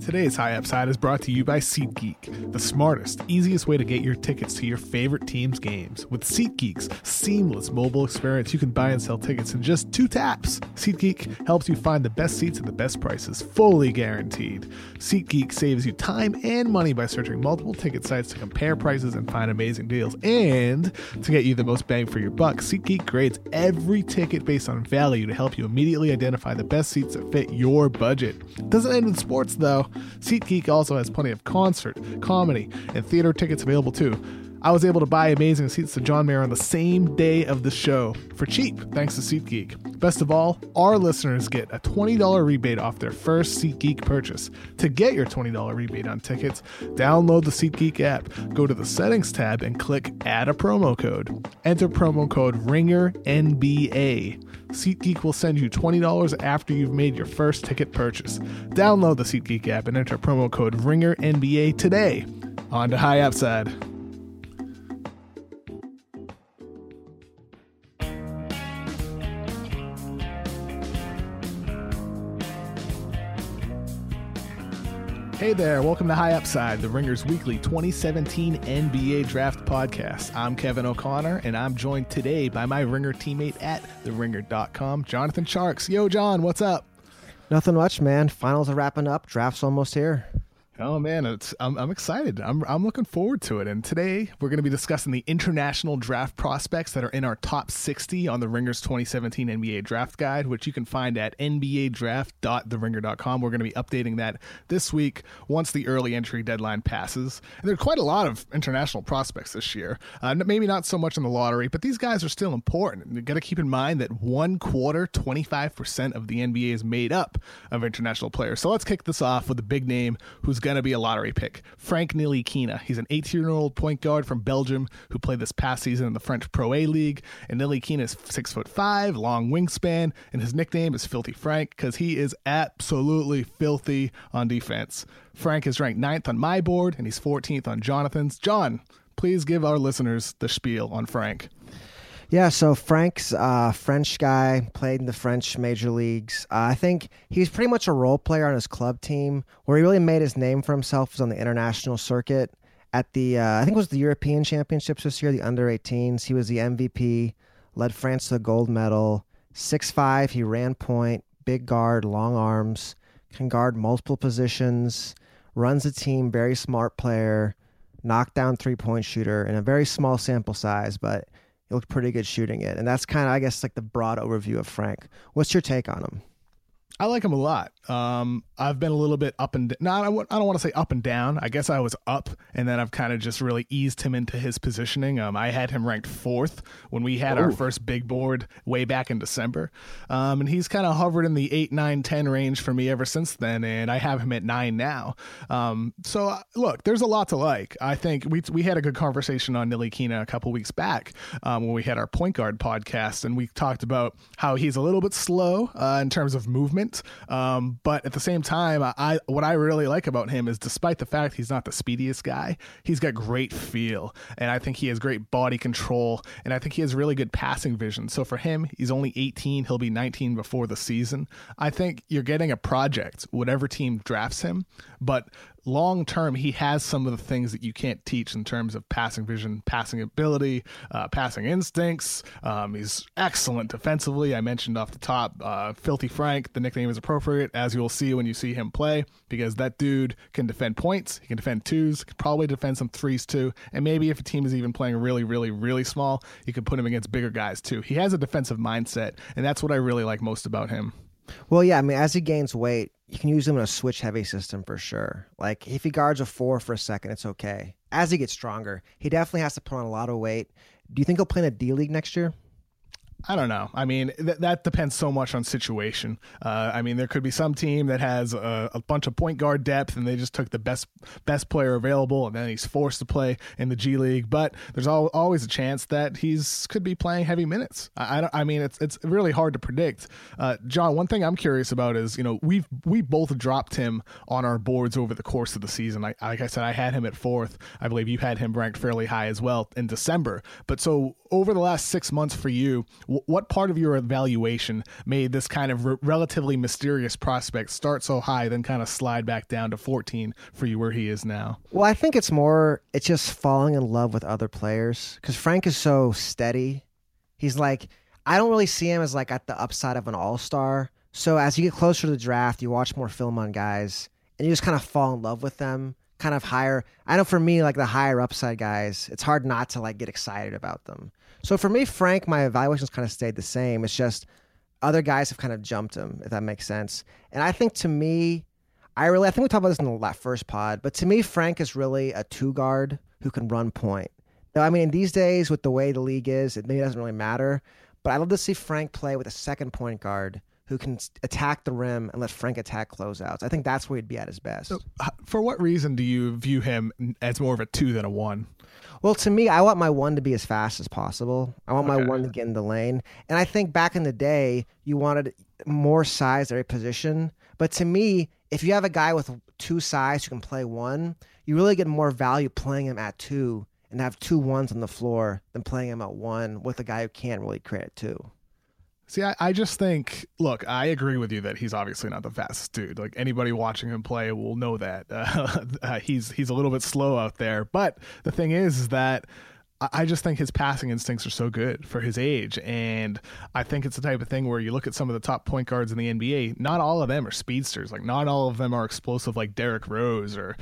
Today's High Upside is brought to you by SeatGeek, the smartest, easiest way to get your tickets to your favorite team's games. With SeatGeek's seamless mobile experience, you can buy and sell tickets in just two taps. SeatGeek helps you find the best seats at the best prices, fully guaranteed. SeatGeek saves you time and money by searching multiple ticket sites to compare prices and find amazing deals. And to get you the most bang for your buck, SeatGeek grades every ticket based on value to help you immediately identify the best seats that fit your budget. Doesn't end in sports though. SeatGeek also has plenty of concert, comedy, and theater tickets available too. I was able to buy amazing seats to John Mayer on the same day of the show for cheap, thanks to SeatGeek. Best of all, our listeners get a $20 rebate off their first SeatGeek purchase. To get your $20 rebate on tickets, download the SeatGeek app, go to the Settings tab, and click Add a promo code. Enter promo code RINGERNBA. SeatGeek will send you $20 after you've made your first ticket purchase. Download the SeatGeek app and enter promo code RINGERNBA today. On to High Upside. Hey there, welcome to High Upside, the Ringers Weekly 2017 NBA Draft Podcast. I'm Kevin O'Connor, and I'm joined today by my Ringer teammate at TheRinger.com, Jonathan Tjarks. Yo, John, what's up? Nothing much, man. Finals are wrapping up. Draft's almost here. Oh man, I'm, I'm excited. I'm I'm looking forward to it. And today we're going to be discussing the international draft prospects that are in our top 60 on the Ringers 2017 NBA Draft Guide, which you can find at nbadraft.theringer.com. We're going to be updating that this week once the early entry deadline passes. And there are quite a lot of international prospects this year. Uh, maybe not so much in the lottery, but these guys are still important. You got to keep in mind that one quarter, 25% of the NBA is made up of international players. So let's kick this off with a big name who's going to be a lottery pick. Frank Ntilikina. He's an 18 year old point guard from Belgium who played this past season in the French Pro A League. And Ntilikina is six foot five, long wingspan, and his nickname is Filthy Frank because he is absolutely filthy on defense. Frank is ranked ninth on my board, and he's 14th on Jonathan's. John, please give our listeners the spiel on Frank. Yeah, so Frank's a French guy, played in the French major leagues. Uh, I think he's pretty much a role player on his club team. Where he really made his name for himself was on the international circuit. At the, uh, I think it was the European Championships this year, the under 18s. He was the MVP, led France to the gold medal. Six five, he ran point, big guard, long arms, can guard multiple positions, runs a team, very smart player, knockdown three point shooter, in a very small sample size, but he looked pretty good shooting it. And that's kind of, I guess, like the broad overview of Frank. What's your take on him? I like him a lot. Um, I've been a little bit up and not. I w- I don't want to say up and down. I guess I was up, and then I've kind of just really eased him into his positioning. Um, I had him ranked fourth when we had Ooh. our first big board way back in December, um, and he's kind of hovered in the eight, nine, ten range for me ever since then. And I have him at nine now. Um, so uh, look, there's a lot to like. I think we we had a good conversation on Ntilikina a couple weeks back um, when we had our point guard podcast, and we talked about how he's a little bit slow uh, in terms of movement. Um, but at the same time, I what I really like about him is despite the fact he's not the speediest guy, he's got great feel, and I think he has great body control, and I think he has really good passing vision. So for him, he's only 18; he'll be 19 before the season. I think you're getting a project, whatever team drafts him, but long term, he has some of the things that you can't teach in terms of passing vision, passing ability, uh, passing instincts. Um, he's excellent defensively. I mentioned off the top, uh, Filthy Frank. The nickname is appropriate, as you'll see when you see him play, because that dude can defend points. He can defend twos. Can probably defend some threes too. And maybe if a team is even playing really, really, really small, you can put him against bigger guys too. He has a defensive mindset, and that's what I really like most about him. Well, yeah, I mean, as he gains weight, you can use him in a switch heavy system for sure. Like if he guards a four for a second, it's okay. As he gets stronger, he definitely has to put on a lot of weight. Do you think he'll play in a D League next year? I don't know. I mean, th- that depends so much on situation. Uh, I mean, there could be some team that has a, a, bunch of point guard depth, and they just took the best best player available, and then he's forced to play in the G League. But there's al- always a chance that he's could be playing heavy minutes. I, I, I mean, it's it's really hard to predict. Uh, John, one thing I'm curious about is you know we've we both dropped him on our boards over the course of the season. I, like I said, I had him at fourth. I believe you had him ranked fairly high as well in December. But so over the last six months for you what part of your evaluation made this kind of re- relatively mysterious prospect start so high, then kind of slide back down to 14 for you where he is now? Well, I think it's more, it's just falling in love with other players because Frank is so steady. He's like, I don't really see him as like at the upside of an all star. So as you get closer to the draft, you watch more film on guys and you just kind of fall in love with them kind of higher. I know for me, like the higher upside guys, it's hard not to like get excited about them. So for me, Frank, my evaluations kind of stayed the same. It's just other guys have kind of jumped him, if that makes sense. And I think to me, I really, I think we talked about this in the first pod, but to me, Frank is really a two guard who can run point. Now, I mean, these days with the way the league is, it maybe doesn't really matter. But I love to see Frank play with a second point guard who can attack the rim and let Frank attack closeouts. I think that's where he'd be at his best. So, for what reason do you view him as more of a two than a one? Well, to me, I want my one to be as fast as possible. I want okay. my one to get in the lane. And I think back in the day, you wanted more size at every position. But to me, if you have a guy with two size who can play one, you really get more value playing him at two and have two ones on the floor than playing him at one with a guy who can't really create two. See, I, I, just think, look, I agree with you that he's obviously not the fastest dude. Like anybody watching him play will know that uh, uh, he's he's a little bit slow out there. But the thing is, is that I just think his passing instincts are so good for his age. And I think it's the type of thing where you look at some of the top point guards in the NBA, not all of them are speedsters. Like, not all of them are explosive like Derrick Rose or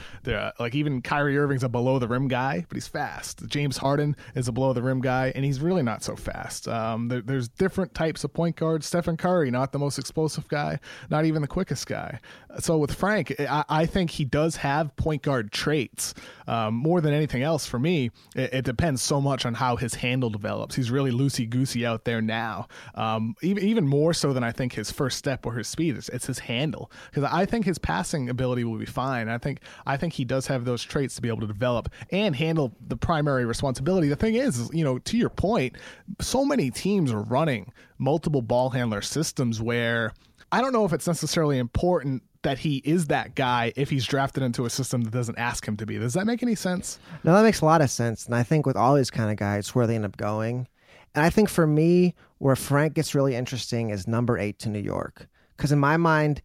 like even Kyrie Irving's a below the rim guy, but he's fast. James Harden is a below the rim guy, and he's really not so fast. Um, there, there's different types of point guards. Stephen Curry, not the most explosive guy, not even the quickest guy. So with Frank, I, I think he does have point guard traits. Um, more than anything else, for me, it, it depends so much on how his handle develops. He's really loosey goosey out there now, um, even even more so than I think his first step or his speed. It's, it's his handle because I think his passing ability will be fine. I think I think he does have those traits to be able to develop and handle the primary responsibility. The thing is, is you know, to your point, so many teams are running multiple ball handler systems where I don't know if it's necessarily important that he is that guy if he's drafted into a system that doesn't ask him to be. Does that make any sense? No, that makes a lot of sense. And I think with all these kind of guys, where they end up going. And I think for me, where Frank gets really interesting is number eight to New York. Because in my mind,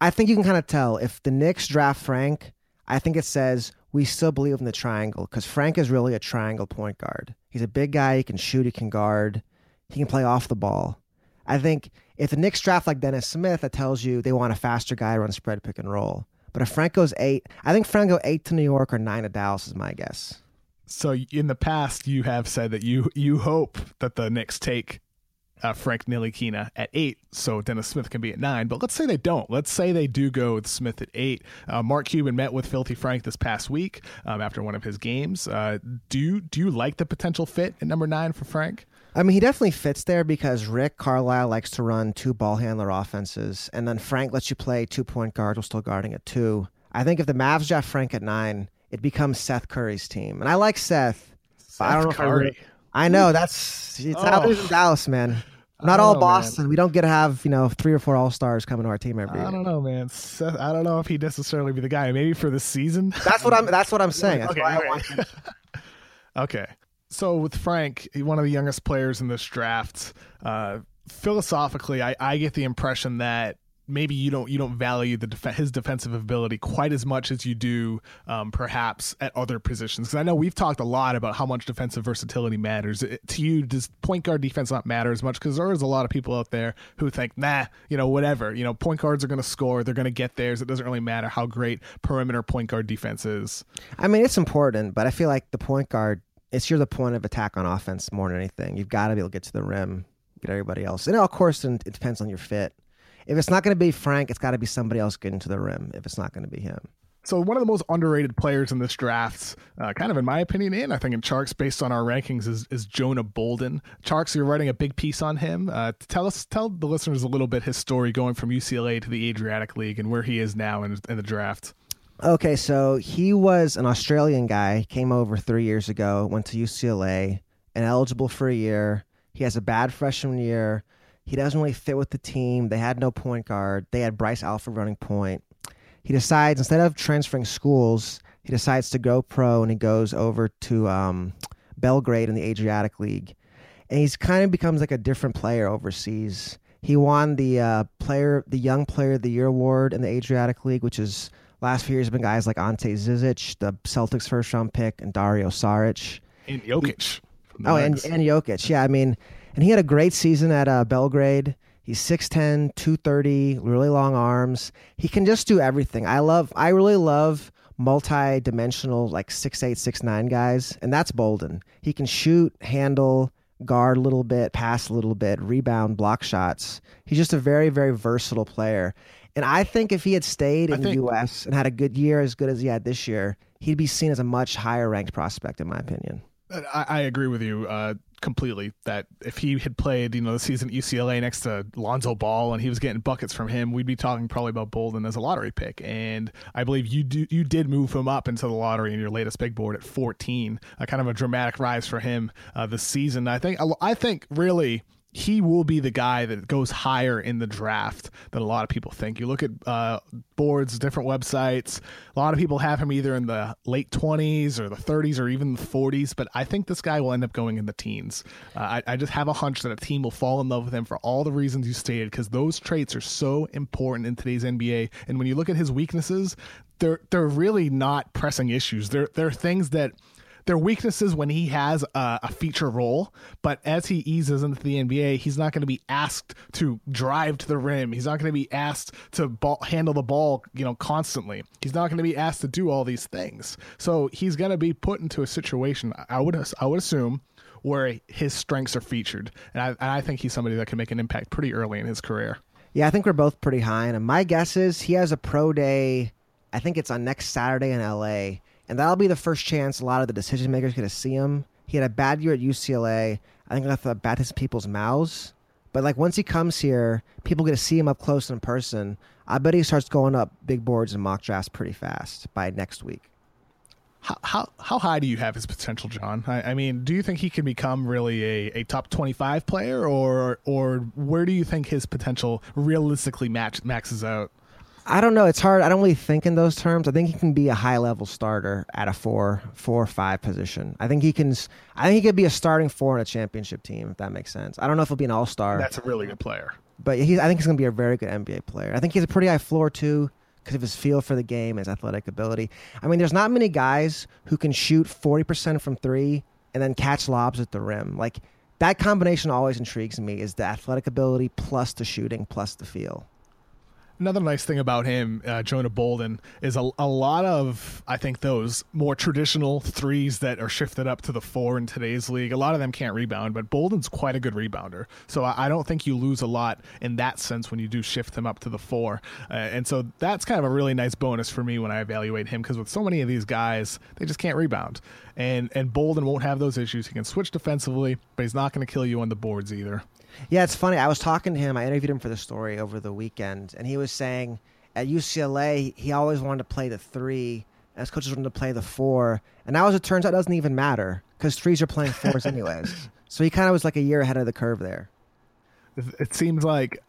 I think you can kind of tell if the Knicks draft Frank, I think it says we still believe in the triangle because Frank is really a triangle point guard. He's a big guy. He can shoot. He can guard. He can play off the ball. I think if the Knicks draft like Dennis Smith, that tells you they want a faster guy to run spread pick and roll. But if Franco's eight, I think Franco eight to New York or nine to Dallas is my guess. So in the past, you have said that you you hope that the Knicks take uh, Frank Ntilikina at eight, so Dennis Smith can be at nine. But let's say they don't. Let's say they do go with Smith at eight. Uh, Mark Cuban met with Filthy Frank this past week um, after one of his games. Uh, do you, do you like the potential fit at number nine for Frank? I mean, he definitely fits there because Rick Carlisle likes to run two ball handler offenses, and then Frank lets you play two point guards while still guarding at two. I think if the Mavs draft Frank at nine, it becomes Seth Curry's team, and I like Seth. Seth I don't know Curry. I, I, know that's it's oh. how it is in Dallas, man. Not all know, Boston. Man. We don't get to have you know three or four All Stars coming to our team every year. I don't know, man. Seth, I don't know if he'd necessarily be the guy. Maybe for the season. That's what I'm. That's what I'm saying. okay. okay so with Frank, one of the youngest players in this draft, uh, philosophically, I, I get the impression that maybe you don't you don't value the def- his defensive ability quite as much as you do um, perhaps at other positions. Because I know we've talked a lot about how much defensive versatility matters. It, to you does point guard defense not matter as much? Because there is a lot of people out there who think nah you know whatever. You know point guards are going to score. They're going to get theirs. It doesn't really matter how great perimeter point guard defense is. I mean it's important but I feel like the point guard it's you're the point of attack on offense more than anything. You've got to be able to get to the rim, get everybody else. And of course, it depends on your fit. If it's not going to be Frank, it's got to be somebody else getting to the rim. If it's not going to be him. So one of the most underrated players in this draft, uh, kind of in my opinion, and I think in Tjarks based on our rankings, is, is Jonah Bolden. Tjarks, you're writing a big piece on him. Uh, tell us, tell the listeners a little bit his story going from UCLA to the Adriatic League and where he is now in, in the draft. Okay, so he was an Australian guy, came over three years ago, went to UCLA, and eligible for a year. He has a bad freshman year. He doesn't really fit with the team. They had no point guard. They had Bryce Alford running point. He decides instead of transferring schools, he decides to go pro and he goes over to um, Belgrade in the Adriatic League. and he's kind of becomes like a different player overseas. He won the uh, player, the Young Player of the Year award in the Adriatic League, which is last few years have been guys like Ante Zizic, the Celtics first round pick, and Dario Saric. And Jokic. Oh, and, and Jokic. Yeah, I mean, and he had a great season at uh, Belgrade. He's 6'10, 230, really long arms. He can just do everything. I love, I really love multi dimensional, like 6'8, 6'9 guys, and that's Bolden. He can shoot, handle, guard a little bit, pass a little bit, rebound, block shots. He's just a very, very versatile player. And I think if he had stayed in the U.S. and had a good year as good as he had this year, he'd be seen as a much higher ranked prospect, in my opinion. I, I agree with you uh, completely that if he had played, you know, the season at UCLA next to Lonzo Ball and he was getting buckets from him, we'd be talking probably about Bolden as a lottery pick. And I believe you do you did move him up into the lottery in your latest big board at 14, a kind of a dramatic rise for him uh, this season. I think I think really he will be the guy that goes higher in the draft than a lot of people think. You look at uh, boards, different websites. A lot of people have him either in the late 20s or the 30s or even the 40s, but I think this guy will end up going in the teens. Uh, I, I, just have a hunch that a team will fall in love with him for all the reasons you stated because those traits are so important in today's NBA. And when you look at his weaknesses, they're they're really not pressing issues. They're they're things that their weaknesses when he has a, a, feature role, but as he eases into the NBA, he's not going to be asked to drive to the rim. He's not going to be asked to ball, handle the ball, you know, constantly. He's not going to be asked to do all these things. So he's going to be put into a situation. I would I would assume where his strengths are featured, and I, and I think he's somebody that can make an impact pretty early in his career. Yeah, I think we're both pretty high, and my guess is he has a pro day. I think it's on next Saturday in LA and that'll be the first chance a lot of the decision makers get to see him. He had a bad year at UCLA. I think that's the baddest people's mouths. But like once he comes here, people get to see him up close in person. I bet he starts going up big boards and mock drafts pretty fast by next week. How, how, how high do you have his potential, John? I, I, mean, do you think he can become really a, a top 25 player, or or where do you think his potential realistically match, maxes out? I don't know. It's hard. I don't really think in those terms. I think he can be a high level starter at a four, four or five position. I think he can. I think he could be a starting four in a championship team if that makes sense. I don't know if he'll be an all star. That's a really good player. But he's. I think he's going to be a very good NBA player. I think he's a pretty high floor too because of his feel for the game, his athletic ability. I mean, there's not many guys who can shoot forty percent from three and then catch lobs at the rim. Like that combination always intrigues me. Is the athletic ability plus the shooting plus the feel another nice thing about him, uh, Jonah Bolden, is a, a lot of I think those more traditional threes that are shifted up to the four in today's league. A lot of them can't rebound, but Bolden's quite a good rebounder. So I, I don't think you lose a lot in that sense when you do shift him up to the four. Uh, and so that's kind of a really nice bonus for me when I evaluate him because with so many of these guys, they just can't rebound. And and Bolden won't have those issues. He can switch defensively, but he's not going to kill you on the boards either. Yeah, it's funny. I was talking to him. I interviewed him for the story over the weekend, and he was saying at UCLA he always wanted to play the three, his coaches wanted to play the four. And now, as it turns out, it doesn't even matter because threes are playing fours anyways. so he kind of was like a year ahead of the curve there it seems like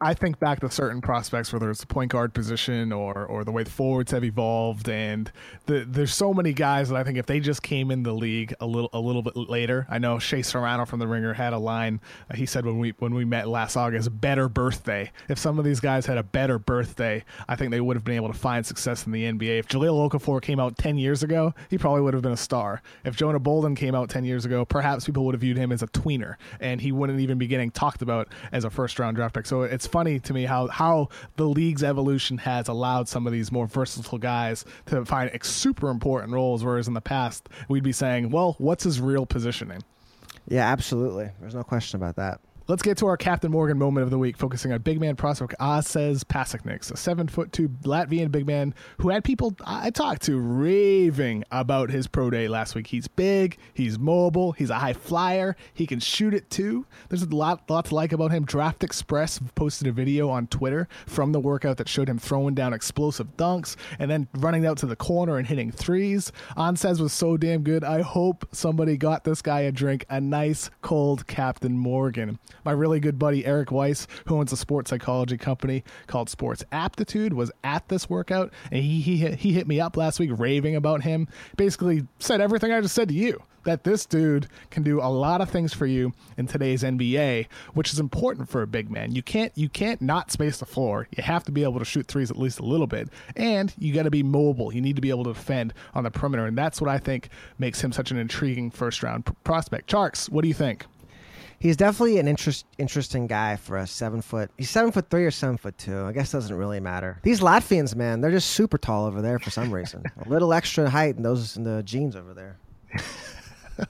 I think back to certain prospects, whether it's the point guard position or or the way the forwards have evolved, and the, there's so many guys that I think if they just came in the league a little a little bit later, I know Shea Serrano from the Ringer had a line. Uh, he said when we when we met last August, better birthday. If some of these guys had a better birthday, I think they would have been able to find success in the NBA. If Jahlil Okafor came out ten years ago, he probably would have been a star. If Jonah Bolden came out ten years ago, perhaps people would have viewed him as a tweener, and he wouldn't even be getting talked about as a first round draft pick. So it's funny to me how how the league's evolution has allowed some of these more versatile guys to find super important roles, whereas in the past we'd be saying, well, what's his real positioning? Yeah, absolutely. There's no question about that. Let's get to our Captain Morgan moment of the week, focusing on big man prospect Anzejs Pasecniks, a seven foot two Latvian big man who had people I talked to raving about his pro day last week. He's big, he's mobile, he's a high flyer, he can shoot it too. There's a lot, lot to like about him. Draft Express posted a video on Twitter from the workout that showed him throwing down explosive dunks and then running out to the corner and hitting threes. Adzes was so damn good. I hope somebody got this guy a drink, a nice cold Captain Morgan. My really good buddy Eric Weiss, who owns a sports psychology company called Sports Aptitude, was at this workout, and he he he hit me up last week raving about him. Basically, said everything I just said to you that this dude can do a lot of things for you in today's NBA, which is important for a big man. You can't you can't not space the floor. You have to be able to shoot threes at least a little bit, and you got to be mobile. You need to be able to defend on the perimeter, and that's what I think makes him such an intriguing first round prospect. Tjarks, what do you think? He's definitely an interest, interesting guy for a seven foot. He's seven foot three or seven foot two. I guess doesn't really matter. These Latvians, man, they're just super tall over there for some reason. a little extra height in those in the jeans over there.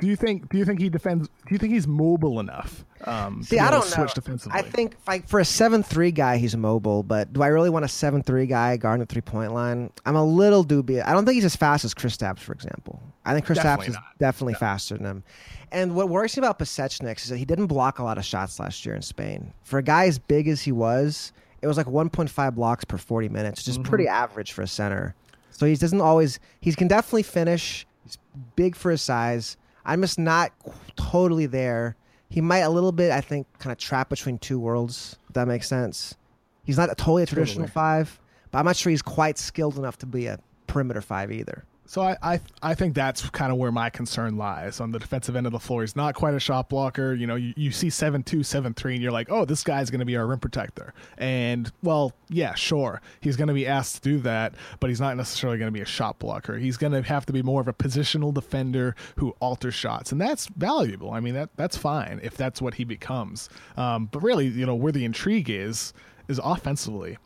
do you think? Do you think he defends? Do you think he's mobile enough? Um, See, I don't switch know. defensively. I think like for a seven three guy, he's mobile. But do I really want a seven three guy guarding the three point line? I'm a little dubious. I don't think he's as fast as Kristaps, for example. I think Chris Kristaps is not. definitely faster than him. And what worries me about Pasecnik is that he didn't block a lot of shots last year in Spain. For a guy as big as he was, it was like 1.5 blocks per 40 minutes, which is Mm-hmm. pretty average for a center. So he doesn't always. He can definitely finish. He's big for his size. I'm just not totally there. He might a little bit, I think, kind of trap between two worlds. If that makes sense. He's not a totally a traditional Totally. five, but I'm not sure he's quite skilled enough to be a perimeter five either. So I, I I think that's kind of where my concern lies on the defensive end of the floor. He's not quite a shot blocker. You know, you, you see seven two, seven three, and you're like, oh, this guy's going to be our rim protector. And well, yeah, sure, he's going to be asked to do that, but he's not necessarily going to be a shot blocker. He's going to have to be more of a positional defender who alters shots, and that's valuable. I mean, that that's fine if that's what he becomes. Um, but really, you know, where the intrigue is is offensively.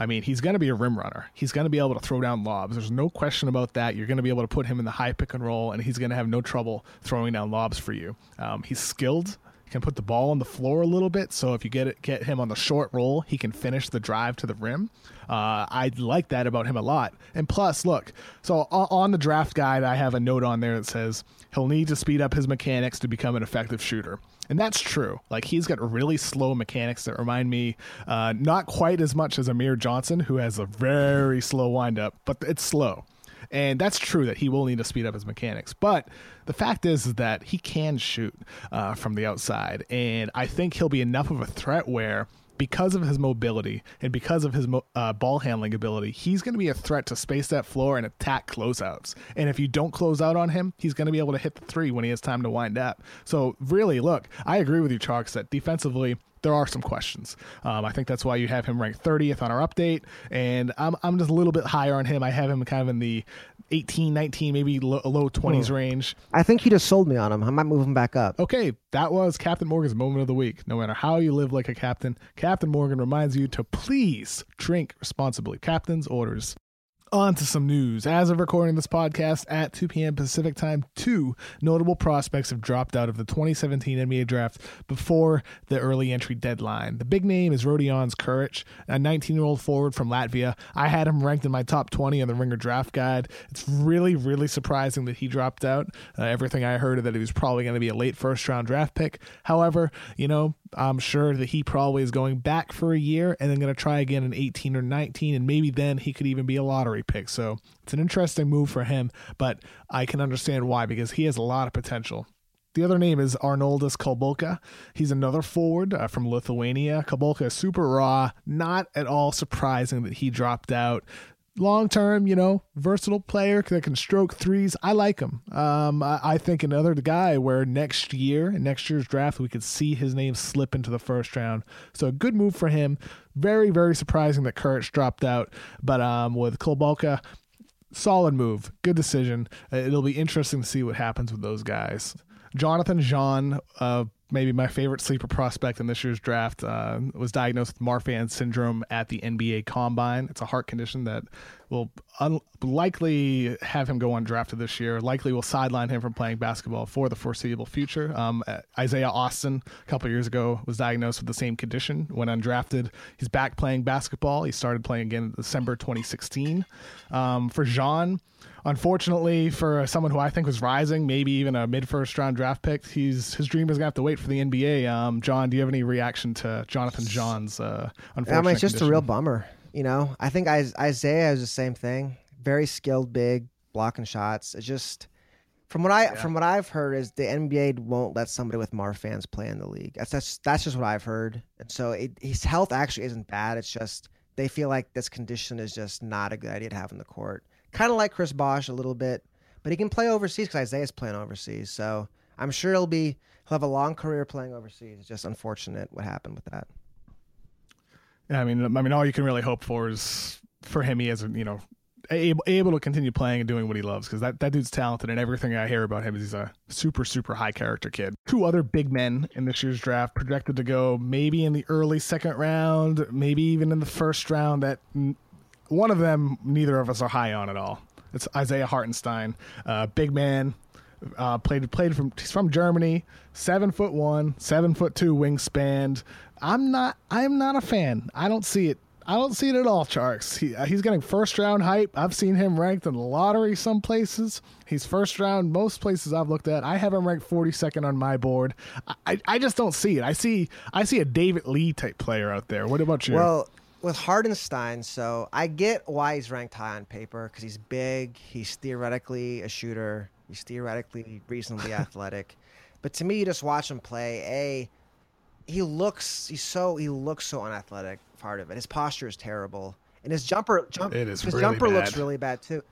I mean, he's going to be a rim runner. He's going to be able to throw down lobs. There's no question about that. You're going to be able to put him in the high pick and roll, and he's going to have no trouble throwing down lobs for you. Um, he's skilled. Can put the ball on the floor a little bit. So if you get it, get him on the short roll, he can finish the drive to the rim. Uh, I like that about him a lot. And plus, look, so on the draft guide, I have a note on there that says he'll need to speed up his mechanics to become an effective shooter. And that's true. Like he's got really slow mechanics that remind me uh, not quite as much as Amir Johnson, who has a very slow windup, but it's slow. And that's true that he will need to speed up his mechanics. But the fact is, that he can shoot uh, from the outside. And I think he'll be enough of a threat where because of his mobility and because of his uh, ball handling ability, he's going to be a threat to space that floor and attack closeouts. And if you don't close out on him, he's going to be able to hit the three when he has time to wind up. So, really, look, I agree with you, Tjarks, that defensively, there are some questions. Um, I think that's why you have him ranked 30th on our update. And I'm, I'm just a little bit higher on him. I have him kind of in the 18, 19, maybe low, low 20s range. I think he just sold me on him. I might move him back up. Okay, that was Captain Morgan's moment of the week. No matter how you live like a captain, Captain Morgan reminds you to please drink responsibly. Captain's orders. On to some news. As of recording this podcast at 2 p.m. Pacific time, two notable prospects have dropped out of the 2017 NBA draft before the early entry deadline. The big name is Rodions Kurucs, a 19 year old forward from Latvia. I had him ranked in my top 20 on the Ringer draft guide. It's really, really surprising that he dropped out. Uh, everything I heard that he was probably going to be a late first round draft pick. However, you know, I'm sure that he probably is going back for a year and then going to try again in 18 or 19, and maybe then he could even be a lottery pick. So it's an interesting move for him, but I can understand why because he has a lot of potential. The other name is Arnoldas Kulboka. He's another forward uh, from Lithuania. Kulboka is super raw, not at all surprising that he dropped out long term, you know, versatile player that can stroke threes. I like him. Um, I, I think another guy where next year, next year's draft, we could see his name slip into the first round. So a good move for him. Very, very surprising that Kurucs dropped out. But um, with Kulboka, solid move. Good decision. Uh, It'll be interesting to see what happens with those guys. Jonathan Jean, uh, maybe my favorite sleeper prospect in this year's draft, uh, was diagnosed with Marfan syndrome at the NBA Combine. It's a heart condition that will un- likely have him go undrafted this year. Likely will sideline him from playing basketball for the foreseeable future. Um, uh, Isaiah Austin, a couple years ago, was diagnosed with the same condition when undrafted. He's back playing basketball. He started playing again in December 2016. Um, for Jean, Unfortunately, for someone who I think was rising, maybe even a mid first round draft pick, he's his dream is gonna have to wait for the NBA. Um, John, do you have any reaction to Jonathan John's uh, unfortunate? I mean, it's just condition? a real bummer. You know, I think Isaiah is the same thing. Very skilled, big, blocking shots. It just From what I from what I've heard is the NBA won't let somebody with Marfan's play in the league. That's that's, that's just what I've heard. And so it, his health actually isn't bad. It's just they feel like this condition is just not a good idea to have in the court. Kind of like Chris Bosh a little bit, but he can play overseas because Isaiah's playing overseas. So I'm sure he'll be he'll have a long career playing overseas. It's just unfortunate what happened with that. Yeah, I mean, I mean, all you can really hope for is for him. He has, you know, able, able to continue playing and doing what he loves because that, that dude's talented and everything I hear about him is he's a super super high character kid. Two other big men in this year's draft projected to go maybe in the early second round, maybe even in the first round. That one of them neither of us are high on at all. It's Isaiah Hartenstein, uh, big man. Uh, played played from he's from Germany, seven foot one, seven foot two wingspan. I'm not I'm not a fan. I don't see it I don't see it at all, Tjarks. He, uh, he's getting first round hype. I've seen him ranked in the lottery some places. He's first round most places I've looked at. I have him ranked 42nd on my board. I, I just don't see it. I see I see a David Lee type player out there. What about you? Well, with Hartenstein, so I get why he's ranked high on paper because he's big. He's theoretically a shooter. He's theoretically reasonably athletic. But to me, you just watch him play. A he looks he's so he looks so unathletic part of it. His posture is terrible, and his jumper jump his really jumper bad. looks really bad too.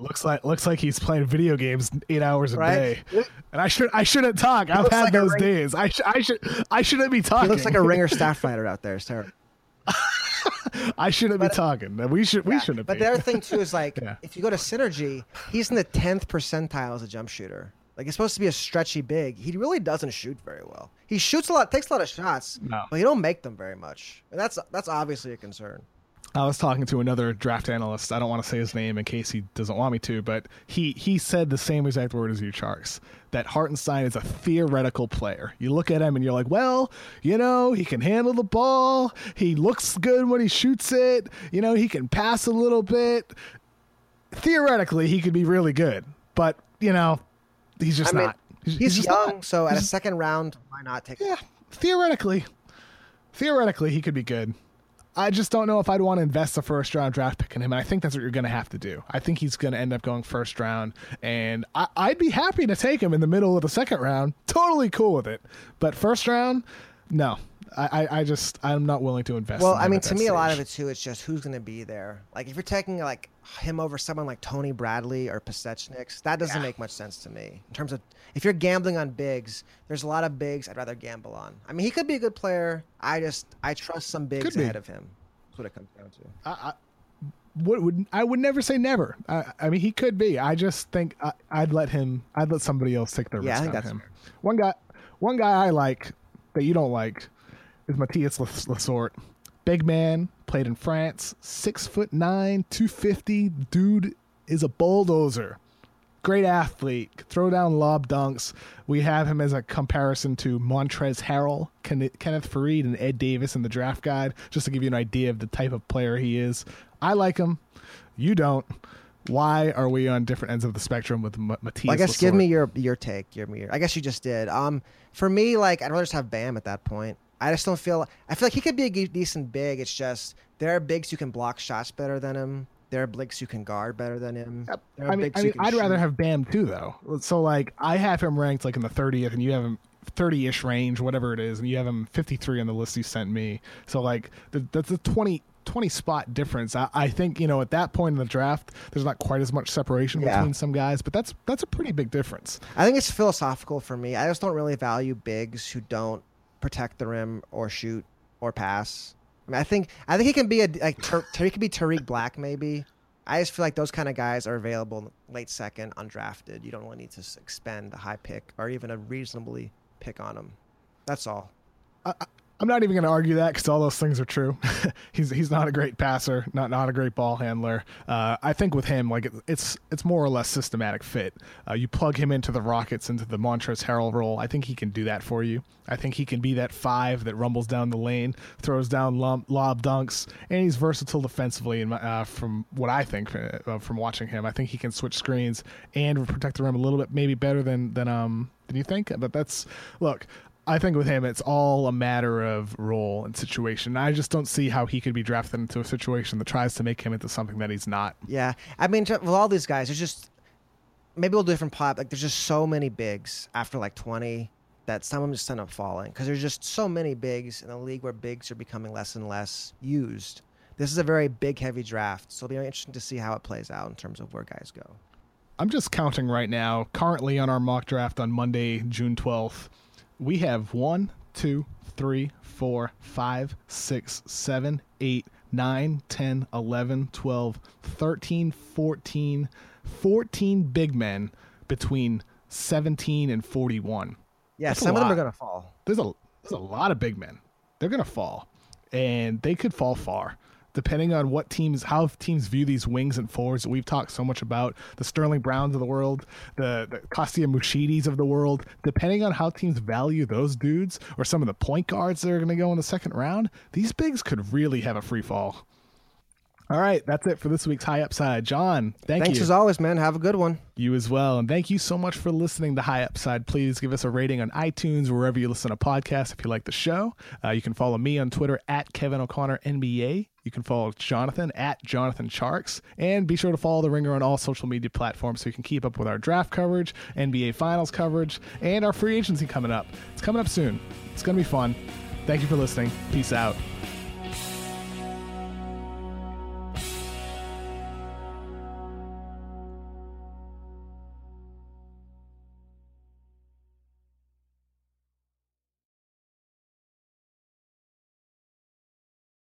looks like looks like he's playing video games eight hours a Right? day, and I should I shouldn't talk. I've had like those days. I sh- I should I shouldn't be talking. He looks like a ringer staff fighter out there. It's terrible. I shouldn't be talking. We should we shouldn't. But be. the other thing too is like Yeah. if you go to Synergy, he's in the tenth percentile as a jump shooter. Like he's supposed to be a stretchy big. He really doesn't shoot very well. He shoots a lot, takes a lot of shots, No. but he don't make them very much. And that's that's obviously a concern. I was talking to another draft analyst. I don't want to say his name in case he doesn't want me to, but he he said the same exact word as you, Tjarks. That Hartenstein is a theoretical player. You look at him and you're like, well, you know, he can handle the ball. He looks good when he shoots it. You know, he can pass a little bit. Theoretically, he could be really good, but you know, he's just I mean, not. He's, He's, just young, not. so at a second round, why not take? yeah, theoretically, theoretically, he could be good. I just don't know if I'd want to invest a first round draft pick in him. And I think that's what you're going to have to do. I think he's going to end up going first round, and I, I'd be happy to take him in the middle of the second round. Totally cool with it. But first round, no. I, I, I just I'm not willing to invest. Well, I mean, to me, a lot of it too. It's just who's going to be there. Like if you're taking like him over someone like Tony Bradley or Pasecniks, that doesn't Yeah. make much sense to me. In terms of if you're gambling on bigs, there's a lot of bigs I'd rather gamble on. I mean, he could be a good player. I just I trust some bigs ahead of him. That's what it comes down to. I, I would, would I would never say never. I, I mean, he could be. I just think I, I'd let him. I'd let somebody else take their Yeah, I risk think on that's him. fair. One guy, one guy I like that you don't like is Mathias Lessort. Big man, played in France, six foot nine, two fifty. Dude is a bulldozer. Great athlete, throw down lob dunks. We have him as a comparison to Montrezl Harrell, Ken- Kenneth Faried, and Ed Davis in the draft guide, just to give you an idea of the type of player he is. I like him. You don't. Why are we on different ends of the spectrum with M- Mathias? Well, I guess give me your your take. Give me your. I guess you just did. Um, for me, like I'd rather just have Bam at that point. I just don't feel. I feel like he could be a decent big. It's just there are bigs who can block shots better than him. There are bigs who can guard better than him. There are I mean, bigs I mean I'd rather have Bam too, though. So like, I have him ranked like in the 30th, and you have him 30-ish range, whatever it is, and you have him 53 on the list you sent me. So like, th- that's a 20, 20 spot difference. I, I think you know at that point in the draft, there's not quite as much separation Yeah. between some guys, but that's that's a pretty big difference. I think it's philosophical for me. I just don't really value bigs who don't protect the rim or shoot or pass. I mean, I think I think he can be a like Ter- he could be Tarik Black maybe. I just feel like those kind of guys are available late second, undrafted. You don't really need to expend a high pick or even a reasonably pick on them. That's all. I'm not even going to argue that because all those things are true. he's he's not a great passer, not not a great ball handler. Uh, I think with him, like it, it's it's more or less systematic fit. Uh, you plug him into the Rockets into the Montrezl Harrell role. I think he can do that for you. I think he can be that five that rumbles down the lane, throws down lump, lob dunks, and he's versatile defensively. And uh, from what I think uh, from watching him, I think he can switch screens and protect the rim a little bit, maybe better than than um than you think. But that's look. I think with him, it's all a matter of role and situation. I just don't see how he could be drafted into a situation that tries to make him into something that he's not. Yeah, I mean, with all these guys, there's just maybe we'll do a different pot. Like there's just so many bigs after like 20 that some of them just end up falling because there's just so many bigs in a league where bigs are becoming less and less used. This is a very big, heavy draft, so it'll be interesting to see how it plays out in terms of where guys go. I'm just counting right now. Currently on our mock draft on Monday, June 12th, we have one, two, three, four, five, six, seven, eight, nine, 10, 11, 12, 13, 14, 14 big men between 17 and 41. Yeah, That's some of them are going to fall. There's a there's a lot of big men. They're gonna fall, and they could fall far, depending on what teams how teams view these wings and forwards that we've talked so much about. The Sterling Browns of the world, the the Kostja Mushidis of the world. Depending on how teams value those dudes, or some of the point guards that are gonna go in the second round, these bigs could really have a free fall. All right, that's it for this week's High Upside. John, thank you. Thanks you. as always, man. Have a good one. You as well. And thank you so much for listening to High Upside. Please give us a rating on iTunes, wherever you listen to podcasts if you like the show. Uh, you can follow me on Twitter at Kevin O'Connor NBA. You can follow Jonathan at Jonathan Tjarks. And be sure to follow The Ringer on all social media platforms so you can keep up with our draft coverage, NBA Finals coverage, and our free agency coming up. It's coming up soon. It's going to be fun. Thank you for listening. Peace out.